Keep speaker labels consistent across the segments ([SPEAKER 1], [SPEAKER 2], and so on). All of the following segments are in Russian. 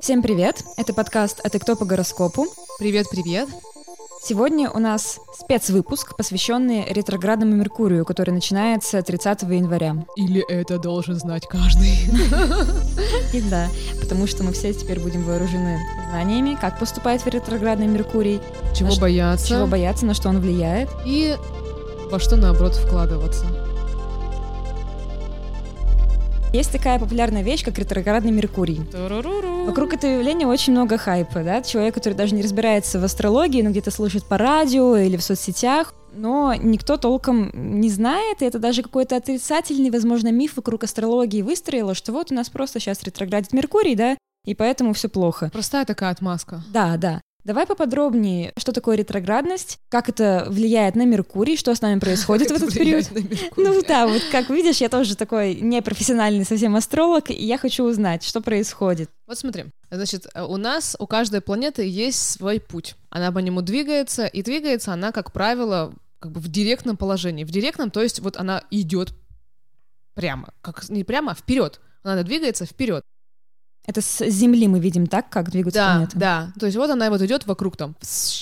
[SPEAKER 1] Всем привет! Это подкаст «А ты кто по гороскопу?»
[SPEAKER 2] Привет-привет!
[SPEAKER 1] Сегодня у нас спецвыпуск, посвященный ретроградному Меркурию, который начинается 30 января.
[SPEAKER 2] Или это должен знать каждый.
[SPEAKER 1] И да, потому что мы все теперь будем вооружены знаниями, как поступает в ретроградный Меркурий,
[SPEAKER 2] Чего бояться
[SPEAKER 1] чего бояться, на что он влияет.
[SPEAKER 2] и во что наоборот вкладываться.
[SPEAKER 1] Есть такая популярная вещь, как ретроградный Меркурий. Вокруг этого явления очень много хайпа, да? Человек, который даже не разбирается в астрологии, но где-то слушает по радио или в соцсетях, но никто толком не знает, и это даже какой-то отрицательный, возможно, миф вокруг астрологии выстроило, что вот у нас просто сейчас ретроградит Меркурий, да, и поэтому все плохо.
[SPEAKER 2] Простая такая отмазка.
[SPEAKER 1] Да, да. Давай поподробнее, что такое ретроградность, как это влияет на Меркурий, что с нами происходит в
[SPEAKER 2] Как
[SPEAKER 1] этот период. Ну да, вот как видишь, я тоже такой непрофессиональный совсем астролог, и я хочу узнать, что происходит.
[SPEAKER 2] Вот смотри, значит, э, у нас, у каждой планеты есть свой путь. Она по нему двигается, и двигается она, как правило, как бы в директном положении. В директном, то есть вот она идет прямо, как не прямо, а вперед. Она двигается вперед.
[SPEAKER 1] Это с Земли мы видим так, как двигаются
[SPEAKER 2] Да,
[SPEAKER 1] планеты.
[SPEAKER 2] да. То есть вот она вот идет вокруг там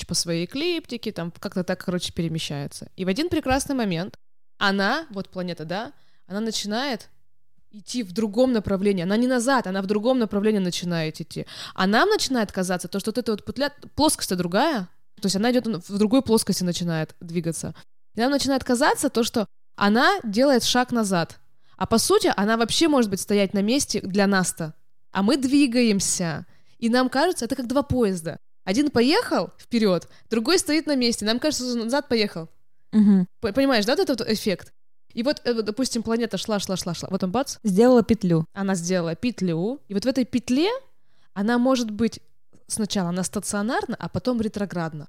[SPEAKER 2] по своей эклиптике, там как-то так, короче, перемещается. И в один прекрасный момент она, вот планета, да, она начинает идти в другом направлении. Она не назад, она в другом направлении начинает идти. А нам начинает казаться то, что вот эта вот петля, плоскость другая, то есть она идет в другой плоскости начинает двигаться. И нам начинает казаться то, что она делает шаг назад. А по сути, она вообще может быть стоять на месте для нас-то. А мы двигаемся. И нам кажется, это как два поезда. Один поехал вперед, другой стоит на месте. Нам кажется, что он назад поехал. П- Понимаешь, да, вот этот вот эффект? И вот, э, вот, допустим, планета шла, шла, шла, шла. Вот он бац,
[SPEAKER 1] Сделала петлю.
[SPEAKER 2] она сделала петлю. И вот в этой петле она может быть сначала она стационарна, а потом ретроградна.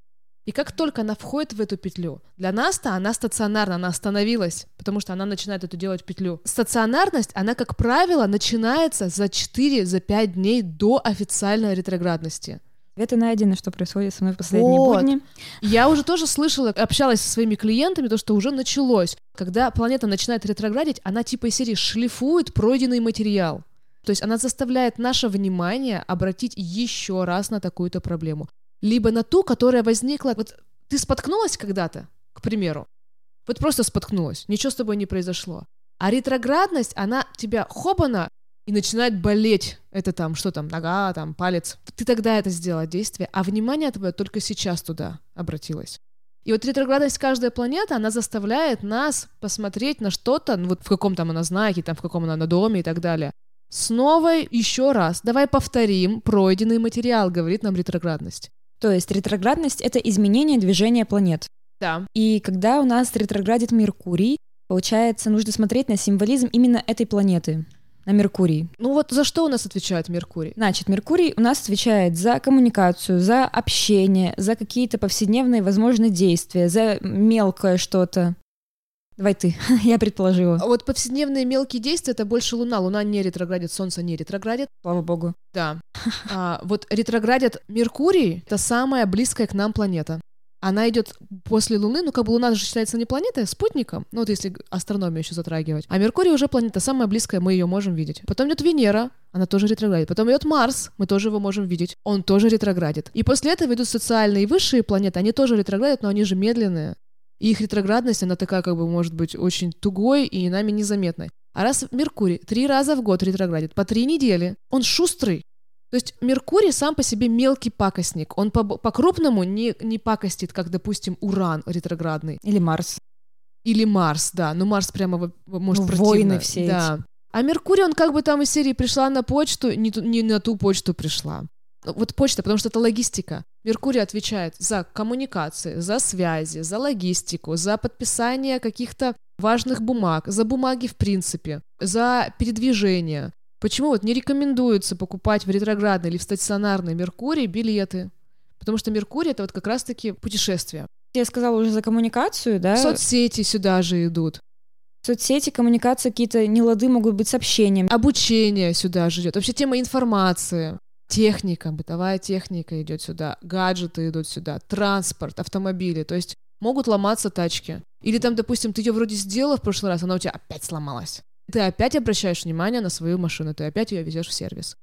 [SPEAKER 2] И как только она входит в эту петлю, для нас-то она стационарна, она остановилась, потому что она начинает эту делать петлю. Стационарность, она, как правило, начинается за 4-5 дней до официальной ретроградности.
[SPEAKER 1] Это найдено, что происходит со мной в последние
[SPEAKER 2] Вот.
[SPEAKER 1] будни.
[SPEAKER 2] Я уже тоже слышала, общалась со своими клиентами, то, что уже началось. Когда планета начинает ретроградить, она типа из серии шлифует пройденный материал. То есть она заставляет наше внимание обратить еще раз на такую-то проблему. Либо на ту, которая возникла... Вот ты споткнулась когда-то, к примеру. Вот просто споткнулась, ничего с тобой не произошло. А ретроградность, она тебя хобана и начинает болеть. Это там, что там, нога, там, палец. Ты тогда это сделала действие, а внимание твое только сейчас туда обратилось. И вот ретроградность каждой планеты, она заставляет нас посмотреть на что-то, ну вот в каком там она знаке, там в каком она на доме и так далее. Снова еще раз. Давай повторим пройденный материал, говорит нам ретроградность.
[SPEAKER 1] То есть ретроградность — это изменение движения планет.
[SPEAKER 2] Да.
[SPEAKER 1] И когда у нас ретроградит Меркурий, получается, нужно смотреть на символизм именно этой планеты, на Меркурий.
[SPEAKER 2] Ну вот за что у нас отвечает Меркурий?
[SPEAKER 1] Значит, Меркурий у нас отвечает за коммуникацию, за общение, за какие-то повседневные, возможно, действия, за мелкое что-то. Давай ты, я предположила.
[SPEAKER 2] А Вот повседневные мелкие действия это больше Луна. Луна не ретроградит, Солнце не ретроградит.
[SPEAKER 1] Слава богу.
[SPEAKER 2] Да. А, вот ретроградит Меркурий, это самая близкая к нам планета. Она идет после Луны, ну как бы Луна же считается не планетой, а спутником, ну вот если астрономию еще затрагивать. А Меркурий уже планета самая близкая, мы ее можем видеть. Потом идет Венера, она тоже ретроградит. Потом идет Марс, мы тоже его можем видеть, он тоже ретроградит. И после этого идут социальные и высшие планеты, они тоже ретроградят, но они же медленные. И их ретроградность, она такая как бы может быть очень тугой и нами незаметной. А раз Меркурий три раза в год ретроградит, по три недели, он шустрый. То есть Меркурий сам по себе мелкий пакостник. Он по- по-крупному не, не пакостит, как, допустим, Уран ретроградный.
[SPEAKER 1] Или Марс.
[SPEAKER 2] Или Марс, да. Но Марс прямо может
[SPEAKER 1] Ну,
[SPEAKER 2] противно.
[SPEAKER 1] войны все
[SPEAKER 2] да. А Меркурий, он как бы там из серии пришла на почту, не, ту- не на ту почту пришла. Ну, Вот почта, потому что это логистика. Меркурий отвечает за коммуникации, за связи, за логистику, за подписание каких-то важных бумаг, за бумаги в принципе, за передвижение. Почему вот не рекомендуется покупать в ретроградный или в стационарный Меркурий билеты? Потому что Меркурий — это вот как раз-таки путешествие.
[SPEAKER 1] Я сказала уже за коммуникацию, да?
[SPEAKER 2] Соцсети сюда же идут.
[SPEAKER 1] Соцсети, коммуникации, какие-то нелады могут быть с общением.
[SPEAKER 2] Обучение сюда же идет. Вообще тема информации. Техника, бытовая техника идет сюда, гаджеты идут сюда, транспорт, автомобили. То есть могут ломаться тачки. Или там, допустим, ты ее вроде сделала в прошлый раз, она у тебя опять сломалась. ты опять обращаешь внимание на свою машину, ты опять ее везешь в сервис.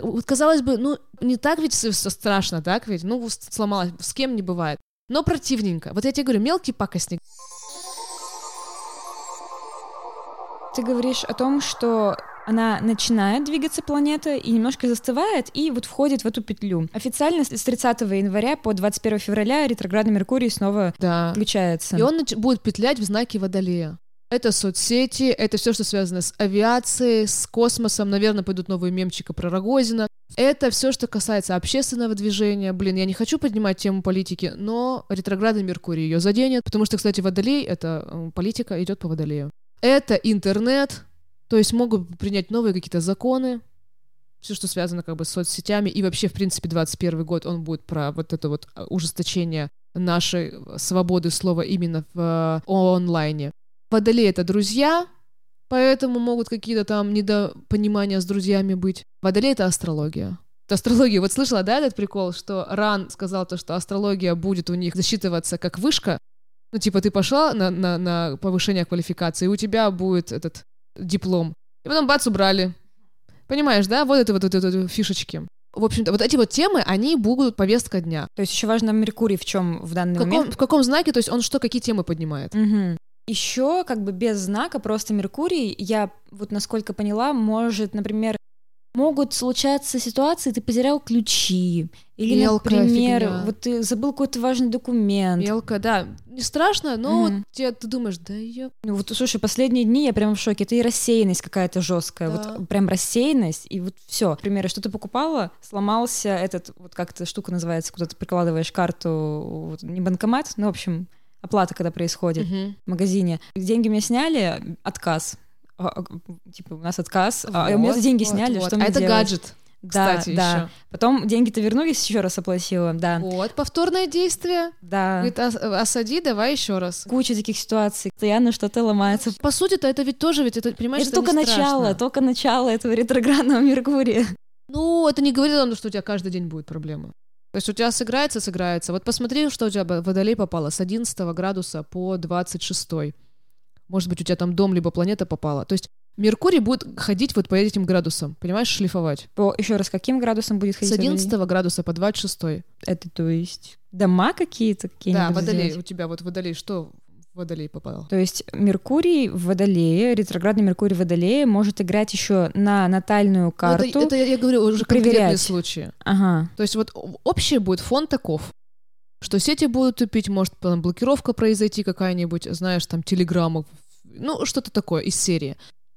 [SPEAKER 2] Вот казалось бы, ну, не так ведь все страшно, так ведь? Ну, сломалась, с кем не бывает. Но противненько. Вот я тебе говорю, мелкий пакостник.
[SPEAKER 1] Ты говоришь о том, что она начинает двигаться планета и немножко застывает, и вот входит в эту петлю. Официально с 30 января по 21 февраля ретроградный Меркурий снова да. включается.
[SPEAKER 2] И он будет петлять в знаке Водолея. Это соцсети, это все, что связано с авиацией, с космосом. Наверное, пойдут новые мемчики про Рогозина. Это все, что касается общественного движения. Блин, я не хочу поднимать тему политики, но ретроградный Меркурий ее заденет, потому что, кстати, Водолей — это э, политика идет по Водолею. Это интернет, то есть могут принять новые какие-то законы, все, что связано как бы с соцсетями, и вообще, в принципе, 21 год, он будет про вот это вот э, ужесточение нашей свободы слова именно в э, онлайне. Водолей — это друзья, поэтому могут какие-то там недопонимания с друзьями быть. Водолей — это астрология. Это астрология. Вот слышала, да, этот прикол, что Ран сказал то, что астрология будет у них засчитываться как вышка. Ну, типа, ты пошла на, на, на повышение квалификации, и у тебя будет этот диплом. И потом бац, убрали. Понимаешь, да? Вот это вот, вот, вот, вот фишечки. В общем-то, вот эти вот темы, они будут повестка дня.
[SPEAKER 1] То есть еще важно Меркурий в чем в данный
[SPEAKER 2] в каком,
[SPEAKER 1] момент?
[SPEAKER 2] В каком знаке, то есть он что, какие темы поднимает?
[SPEAKER 1] Угу. Еще как бы без знака, просто Меркурий, я вот насколько поняла, может, например, могут случаться ситуации, ты потерял ключи, или, Мелкая например, фигня. вот ты забыл какой-то важный документ.
[SPEAKER 2] Мелко, да. Не страшно, но mm-hmm. вот тебе, ты думаешь, да я...
[SPEAKER 1] Ну вот, слушай, последние дни я прям в шоке. Это и рассеянность какая-то жесткая. Да. Вот прям рассеянность, и вот все. Например, что ты покупала, сломался этот, вот как эта штука называется, куда ты прикладываешь карту, вот, не банкомат, ну, в общем, оплата, когда происходит mm-hmm. в магазине. Деньги мне сняли, отказ. А, а, типа, у нас отказ, вот, а у меня деньги вот, сняли, вот. что а мне
[SPEAKER 2] это
[SPEAKER 1] делать?
[SPEAKER 2] гаджет. Да, Кстати,
[SPEAKER 1] да.
[SPEAKER 2] Еще.
[SPEAKER 1] Потом деньги-то вернулись, еще раз оплатила, да.
[SPEAKER 2] Вот, повторное действие.
[SPEAKER 1] Да.
[SPEAKER 2] Говорит, осади, давай еще раз.
[SPEAKER 1] Куча таких ситуаций, постоянно что-то ломается.
[SPEAKER 2] По сути-то это ведь тоже, ведь это, понимаешь,
[SPEAKER 1] это, это только начало, страшно. только начало этого ретроградного Меркурия.
[SPEAKER 2] Ну, это не говорит о том, что у тебя каждый день будет проблема. То есть у тебя сыграется, сыграется. Вот посмотри, что у тебя водолей попало с 11 градуса по 26. Может быть, у тебя там дом либо планета попала. То есть Меркурий будет ходить вот по этим градусам, понимаешь, шлифовать.
[SPEAKER 1] По еще раз, каким градусом будет ходить?
[SPEAKER 2] С 11 водолей? градуса по 26.
[SPEAKER 1] Это то есть дома какие-то? Какие
[SPEAKER 2] да, водолей. Сделать? У тебя вот водолей что водолей попал?
[SPEAKER 1] То есть Меркурий в водолее, ретроградный Меркурий в водолее может играть еще на натальную карту.
[SPEAKER 2] Ну, это, это я говорю уже проверять. конкретные случаи.
[SPEAKER 1] Ага.
[SPEAKER 2] То есть вот общий будет фон таков что сети будут тупить, может там, блокировка произойти какая-нибудь, знаешь, там телеграмму, ну что-то такое из серии.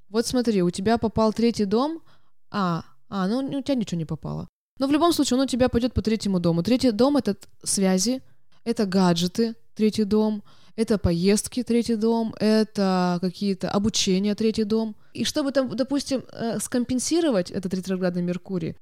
[SPEAKER 2] Вот смотри, у тебя попал третий дом, а, а, ну у тебя ничего не попало. Но в любом случае он у тебя пойдет по третьему дому. Третий дом — это связи, это гаджеты, третий дом, это поездки, третий дом, это какие-то обучения, третий дом. И чтобы там, допустим, э, скомпенсировать этот ретроградный Меркурий,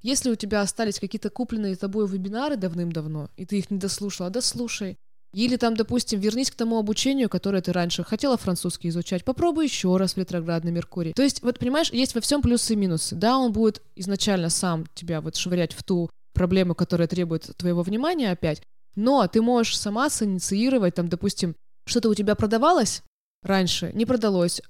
[SPEAKER 2] если у тебя остались какие-то купленные тобой вебинары давным-давно, и ты их не дослушала, дослушай. Или там, допустим, вернись к тому обучению, которое ты раньше хотела французский изучать, попробуй еще раз в ретроградный Меркурий. То есть, вот понимаешь, есть во всем плюсы и минусы. Да, он будет изначально сам тебя вот швырять в ту проблему, которая требует твоего внимания опять, но ты можешь сама синициировать, там, допустим, что-то у тебя продавалось раньше, не продалось,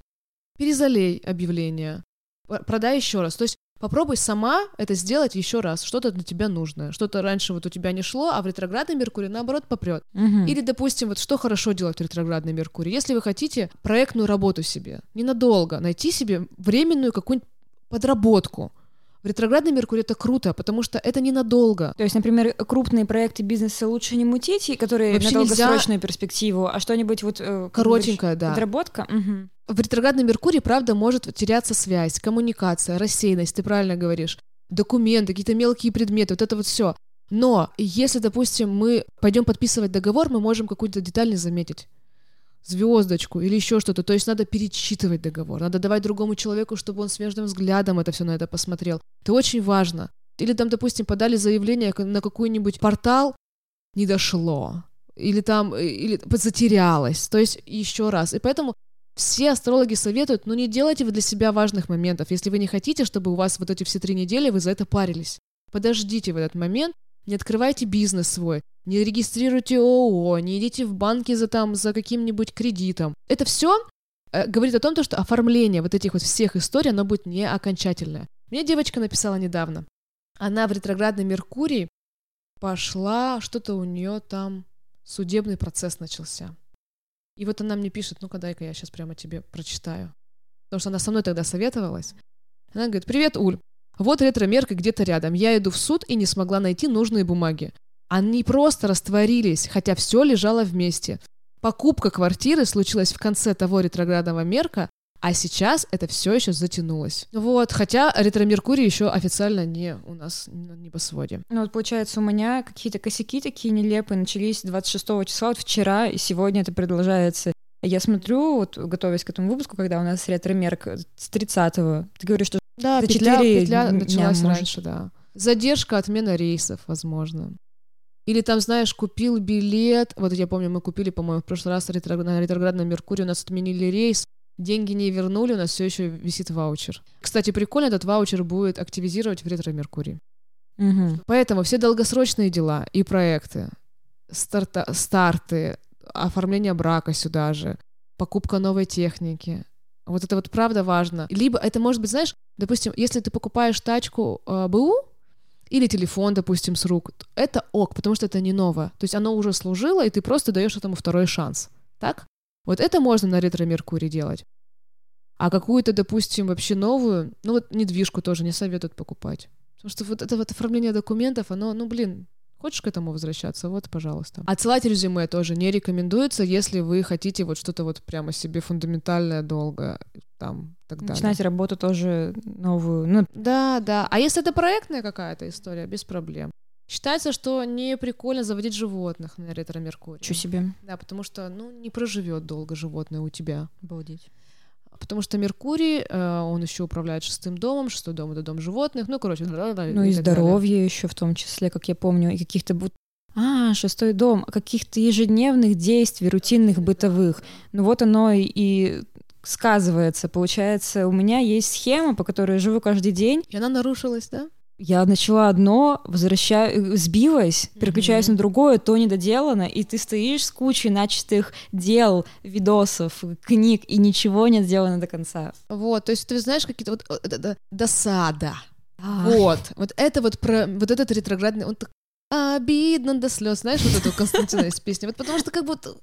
[SPEAKER 2] перезалей объявление, продай еще раз. То есть Попробуй сама это сделать еще раз. Что-то для тебя нужное. Что-то раньше вот у тебя не шло, а в ретроградный Меркурий наоборот попрет.
[SPEAKER 1] Угу.
[SPEAKER 2] Или, допустим, вот что хорошо делать в ретроградный Меркурий? Если вы хотите проектную работу себе, ненадолго, найти себе временную какую-нибудь подработку, в ретроградный Меркурий это круто, потому что это ненадолго.
[SPEAKER 1] То есть, например, крупные проекты бизнеса лучше не мутить, которые Вообще на долгосрочную нельзя... перспективу, а что-нибудь вот... Э,
[SPEAKER 2] Коротенькое, да.
[SPEAKER 1] Подработка? Угу.
[SPEAKER 2] В ретроградный Меркурий, правда, может теряться связь, коммуникация, рассеянность, ты правильно говоришь, документы, какие-то мелкие предметы, вот это вот все. Но если, допустим, мы пойдем подписывать договор, мы можем какую-то деталь не заметить звездочку или еще что-то. То есть надо перечитывать договор, надо давать другому человеку, чтобы он свежим взглядом это все на это посмотрел. Это очень важно. Или там, допустим, подали заявление на какой-нибудь портал, не дошло. Или там, э, или затерялось. То есть еще раз. И поэтому все астрологи советуют, ну не делайте вы для себя важных моментов, если вы не хотите, чтобы у вас вот эти все три недели вы за это парились. Подождите в этот момент, не открывайте бизнес свой, не регистрируйте ООО, не идите в банки за там за каким-нибудь кредитом. Это все э, говорит о том, то, что оформление вот этих вот всех историй, оно будет не окончательное. Мне девочка написала недавно. Она в ретроградный Меркурий пошла, что-то у нее там судебный процесс начался. И вот она мне пишет, ну-ка дай-ка я сейчас прямо тебе прочитаю. Потому что она со мной тогда советовалась. Она говорит, привет, Уль. Вот ретро-мерка где-то рядом. Я иду в суд и не смогла найти нужные бумаги. Они просто растворились, хотя все лежало вместе. Покупка квартиры случилась в конце того ретроградного мерка, а сейчас это все еще затянулось. Вот, хотя ретро-меркурий еще официально не у нас на небосводе.
[SPEAKER 1] Ну вот получается, у меня какие-то косяки такие нелепые начались 26 числа, вот вчера, и сегодня это продолжается. Я смотрю, вот готовясь к этому выпуску, когда у нас ретро-мерк с 30-го, ты говоришь, что
[SPEAKER 2] да, за петля, 4 петля началась может... раньше, да. Задержка, отмена рейсов, возможно. Или там, знаешь, купил билет, вот я помню, мы купили, по-моему, в прошлый раз на ретроградном Меркурии, у нас отменили рейс, деньги не вернули, у нас все еще висит ваучер. Кстати, прикольно, этот ваучер будет активизировать в ретро-меркурий. Угу. Поэтому все долгосрочные дела и проекты, старта, старты, оформление брака сюда же, покупка новой техники. Вот это вот правда важно. Либо это может быть, знаешь, допустим, если ты покупаешь тачку э, БУ, или телефон, допустим, с рук, это ок, потому что это не новое. То есть оно уже служило, и ты просто даешь этому второй шанс. Так? Вот это можно на ретро-меркурии делать. А какую-то, допустим, вообще новую, ну вот недвижку тоже не советуют покупать. Потому что вот это вот оформление документов, оно, ну блин, Хочешь к этому возвращаться? Вот, пожалуйста. Отсылать резюме тоже не рекомендуется, если вы хотите вот что-то вот прямо себе фундаментальное, долго там так далее.
[SPEAKER 1] Начинать работу тоже новую. Ну...
[SPEAKER 2] Да, да. А если это проектная какая-то история, без проблем. Считается, что не прикольно заводить животных на ретро-меркурии.
[SPEAKER 1] Чу себе.
[SPEAKER 2] Да, потому что, ну, не проживет долго животное у тебя.
[SPEAKER 1] Обалдеть.
[SPEAKER 2] Потому что Меркурий, э, он еще управляет шестым домом, шестой дом это дом животных, ну, короче,
[SPEAKER 1] Ну и, и здоровье еще в том числе, как я помню, и каких-то будут а, шестой дом, каких-то ежедневных действий, рутинных, бытовых. Ну вот оно и сказывается. Получается, у меня есть схема, по которой я живу каждый день.
[SPEAKER 2] И она нарушилась, да?
[SPEAKER 1] Я начала одно, возвращаю, сбилась, переключаюсь mm-hmm. на другое, то недоделано, и ты стоишь с кучей начатых дел, видосов, книг, и ничего не сделано до конца.
[SPEAKER 2] Вот, то есть ты знаешь какие-то вот это, досада. А. Вот, вот это вот про вот этот ретроградный, он так обидно до слез, знаешь, вот эту Константина из песни, вот потому что как будто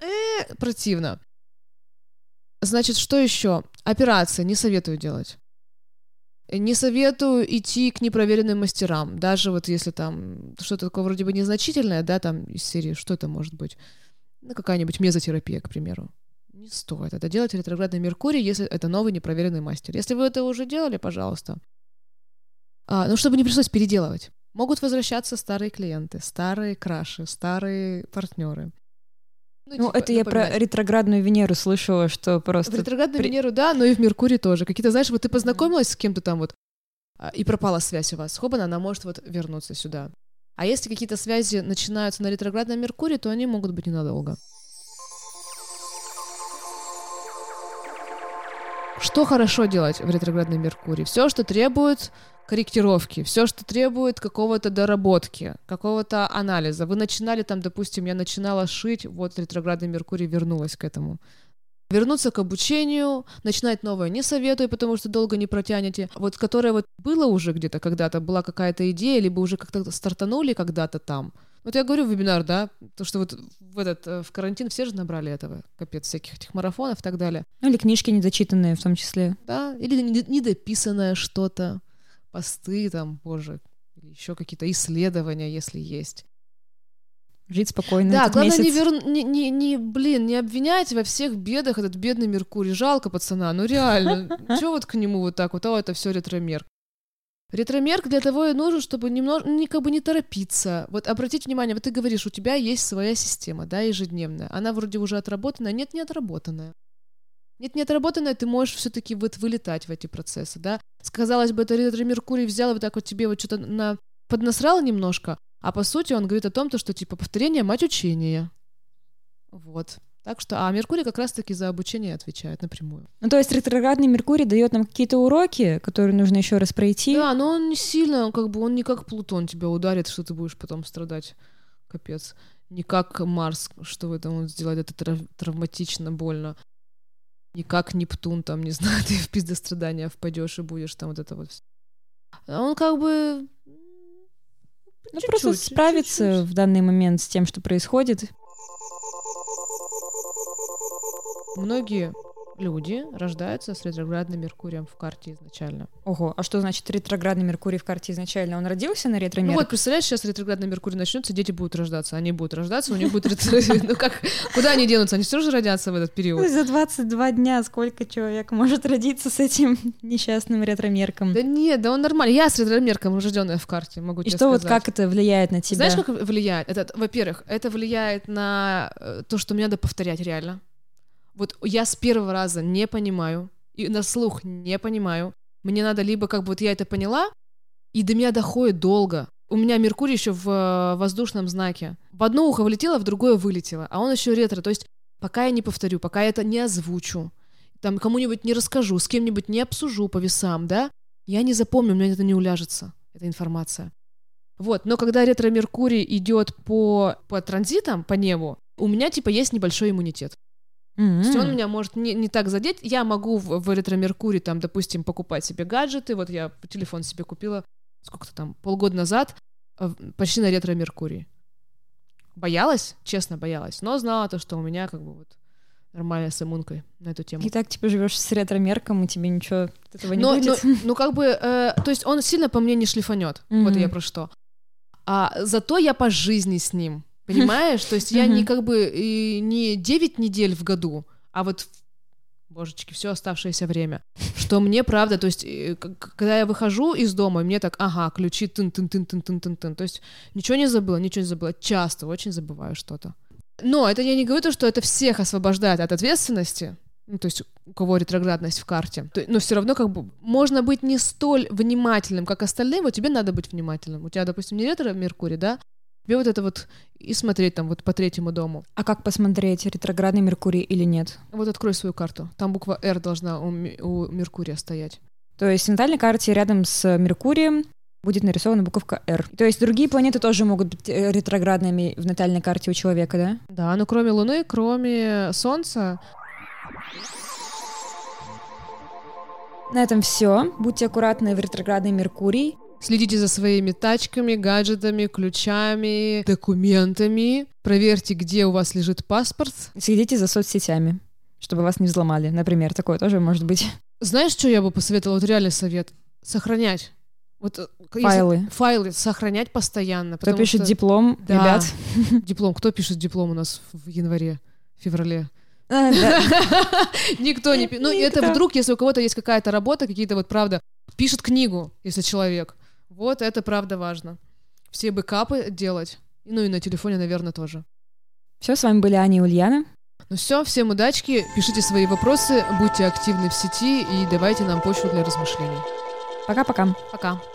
[SPEAKER 2] э, противно. Значит, что еще? Операция не советую делать. Не советую идти к непроверенным мастерам, даже вот если там что-то такое вроде бы незначительное, да, там из серии, что это может быть? Ну, какая-нибудь мезотерапия, к примеру. Не стоит это делать ретроградный Меркурий, если это новый непроверенный мастер. Если вы это уже делали, пожалуйста. А, ну, чтобы не пришлось переделывать. Могут возвращаться старые клиенты, старые краши, старые партнеры.
[SPEAKER 1] Ну, ну типа, это я про ретроградную Венеру слышала, что просто...
[SPEAKER 2] В ретроградную При... Венеру, да, но и в Меркурий тоже. Какие-то, знаешь, вот ты познакомилась с кем-то там вот, а, и пропала связь у вас. Хобана, она может вот вернуться сюда. А если какие-то связи начинаются на ретроградном Меркурии, то они могут быть ненадолго. Что хорошо делать в ретроградном Меркурии? Все, что требует корректировки, все, что требует какого-то доработки, какого-то анализа. Вы начинали там, допустим, я начинала шить, вот ретроградный Меркурий вернулась к этому. Вернуться к обучению, начинать новое не советую, потому что долго не протянете. Вот которое вот было уже где-то когда-то, была какая-то идея, либо уже как-то стартанули когда-то там. Вот я говорю вебинар, да, то, что вот в этот, э, в карантин все же набрали этого, капец, всяких этих марафонов и так далее.
[SPEAKER 1] Ну, или книжки недочитанные в том числе.
[SPEAKER 2] Да, или недописанное что-то посты там, боже, или еще какие-то исследования, если есть.
[SPEAKER 1] Жить спокойно.
[SPEAKER 2] Да, главное
[SPEAKER 1] месяц.
[SPEAKER 2] не, вер... не, не, не, блин, не обвинять во всех бедах этот бедный Меркурий. Жалко пацана, ну реально. Чего вот к нему вот так вот, а это все ретромерк. Ретромерк для того и нужен, чтобы немного, не, как бы не торопиться. Вот обратите внимание, вот ты говоришь, у тебя есть своя система, да, ежедневная. Она вроде уже отработанная, нет, не отработанная. Нет, не отработанное, ты можешь все-таки вот вылетать в эти процессы, да. Казалось бы, это ретро Меркурий взял вот так вот тебе вот что-то на... поднасрал немножко, а по сути он говорит о том, то, что типа повторение мать учения. Вот. Так что, а Меркурий как раз-таки за обучение отвечает напрямую.
[SPEAKER 1] Ну, то есть ретроградный Меркурий дает нам какие-то уроки, которые нужно еще раз пройти.
[SPEAKER 2] Да, но он не сильно, он как бы он не как Плутон тебя ударит, что ты будешь потом страдать. Капец. Не как Марс, что в этом он сделает это трав- травматично, больно. Не как Нептун, там, не знаю, ты в пиздострадания впадешь и будешь там вот это вот. А он как бы...
[SPEAKER 1] Ну, просто справиться чуть-чуть. в данный момент с тем, что происходит.
[SPEAKER 2] Многие люди рождаются с ретроградным Меркурием в карте изначально.
[SPEAKER 1] Ого, а что значит ретроградный Меркурий в карте изначально? Он родился на ретро Ну
[SPEAKER 2] вот, представляешь, сейчас ретроградный Меркурий начнется, дети будут рождаться, они будут рождаться, у них будет. Ну как, куда они денутся? Они все же родятся в этот период.
[SPEAKER 1] За 22 дня сколько человек может родиться с этим несчастным ретромерком?
[SPEAKER 2] Да нет, да он нормальный. Я с ретромерком рожденная в карте, могу
[SPEAKER 1] И
[SPEAKER 2] тебе
[SPEAKER 1] что
[SPEAKER 2] сказать.
[SPEAKER 1] вот как это влияет на тебя?
[SPEAKER 2] Знаешь, как влияет? Это, во-первых, это влияет на э, то, что мне надо повторять реально. Вот я с первого раза не понимаю, и на слух не понимаю. Мне надо либо как бы вот я это поняла, и до меня доходит долго. У меня Меркурий еще в э, воздушном знаке. В одно ухо влетело, в другое вылетело, а он еще ретро. То есть пока я не повторю, пока я это не озвучу, там кому-нибудь не расскажу, с кем-нибудь не обсужу по весам, да, я не запомню, у меня это не уляжется, эта информация. Вот, но когда ретро-меркурий идет по, по транзитам, по небу, у меня типа есть небольшой иммунитет. Mm-hmm. То есть он меня может не, не так задеть. Я могу в, в ретро-меркурии, там, допустим, покупать себе гаджеты. Вот я телефон себе купила, сколько-то там, полгода назад, э, почти на ретро-меркурии. Боялась, честно боялась, но знала то, что у меня как бы вот нормально с иммункой на эту тему.
[SPEAKER 1] И так типа живешь с ретромерком, и тебе ничего от этого не но, будет.
[SPEAKER 2] Но, ну как бы, э, то есть он сильно по мне не шлифанет. Mm-hmm. Вот я про что. А зато я по жизни с ним. Понимаешь? То есть я не как бы не 9 недель в году, а вот божечки, все оставшееся время. Что мне правда, то есть, э, когда я выхожу из дома, мне так, ага, ключи тын тын тын тын тын тын тын То есть ничего не забыла, ничего не забыла. Часто очень забываю что-то. Но это я не говорю то, что это всех освобождает от ответственности, ну, то есть у кого ретроградность в карте. Но все равно как бы можно быть не столь внимательным, как остальные, вот тебе надо быть внимательным. У тебя, допустим, не ретро Меркурий, да, Тебе вот это вот и смотреть там вот по третьему дому.
[SPEAKER 1] А как посмотреть, ретроградный Меркурий или нет?
[SPEAKER 2] Вот открой свою карту. Там буква R должна у, у Меркурия стоять.
[SPEAKER 1] То есть в натальной карте рядом с Меркурием будет нарисована буковка R. То есть другие планеты тоже могут быть э, ретроградными в натальной карте у человека, да?
[SPEAKER 2] Да, но кроме Луны, кроме Солнца.
[SPEAKER 1] На этом все. Будьте аккуратны в ретроградный Меркурий.
[SPEAKER 2] Следите за своими тачками, гаджетами, ключами, документами. Проверьте, где у вас лежит паспорт.
[SPEAKER 1] Следите за соцсетями, чтобы вас не взломали. Например, такое тоже может быть.
[SPEAKER 2] Знаешь, что я бы посоветовала? Вот реальный совет. Сохранять. Вот э,
[SPEAKER 1] файлы.
[SPEAKER 2] Файлы сохранять постоянно.
[SPEAKER 1] Кто пишет что... диплом, да. ребят?
[SPEAKER 2] Диплом. Кто пишет диплом у нас в январе, феврале? А, Никто не пишет. Ну, это вдруг, если у кого-то есть какая-то работа, какие-то вот, правда, пишет книгу, если человек. Вот это правда важно. Все бэкапы делать. Ну и на телефоне, наверное, тоже.
[SPEAKER 1] Все, с вами были Аня и Ульяна.
[SPEAKER 2] Ну все, всем удачки, пишите свои вопросы, будьте активны в сети и давайте нам почву для размышлений.
[SPEAKER 1] Пока-пока.
[SPEAKER 2] Пока. -пока. Пока.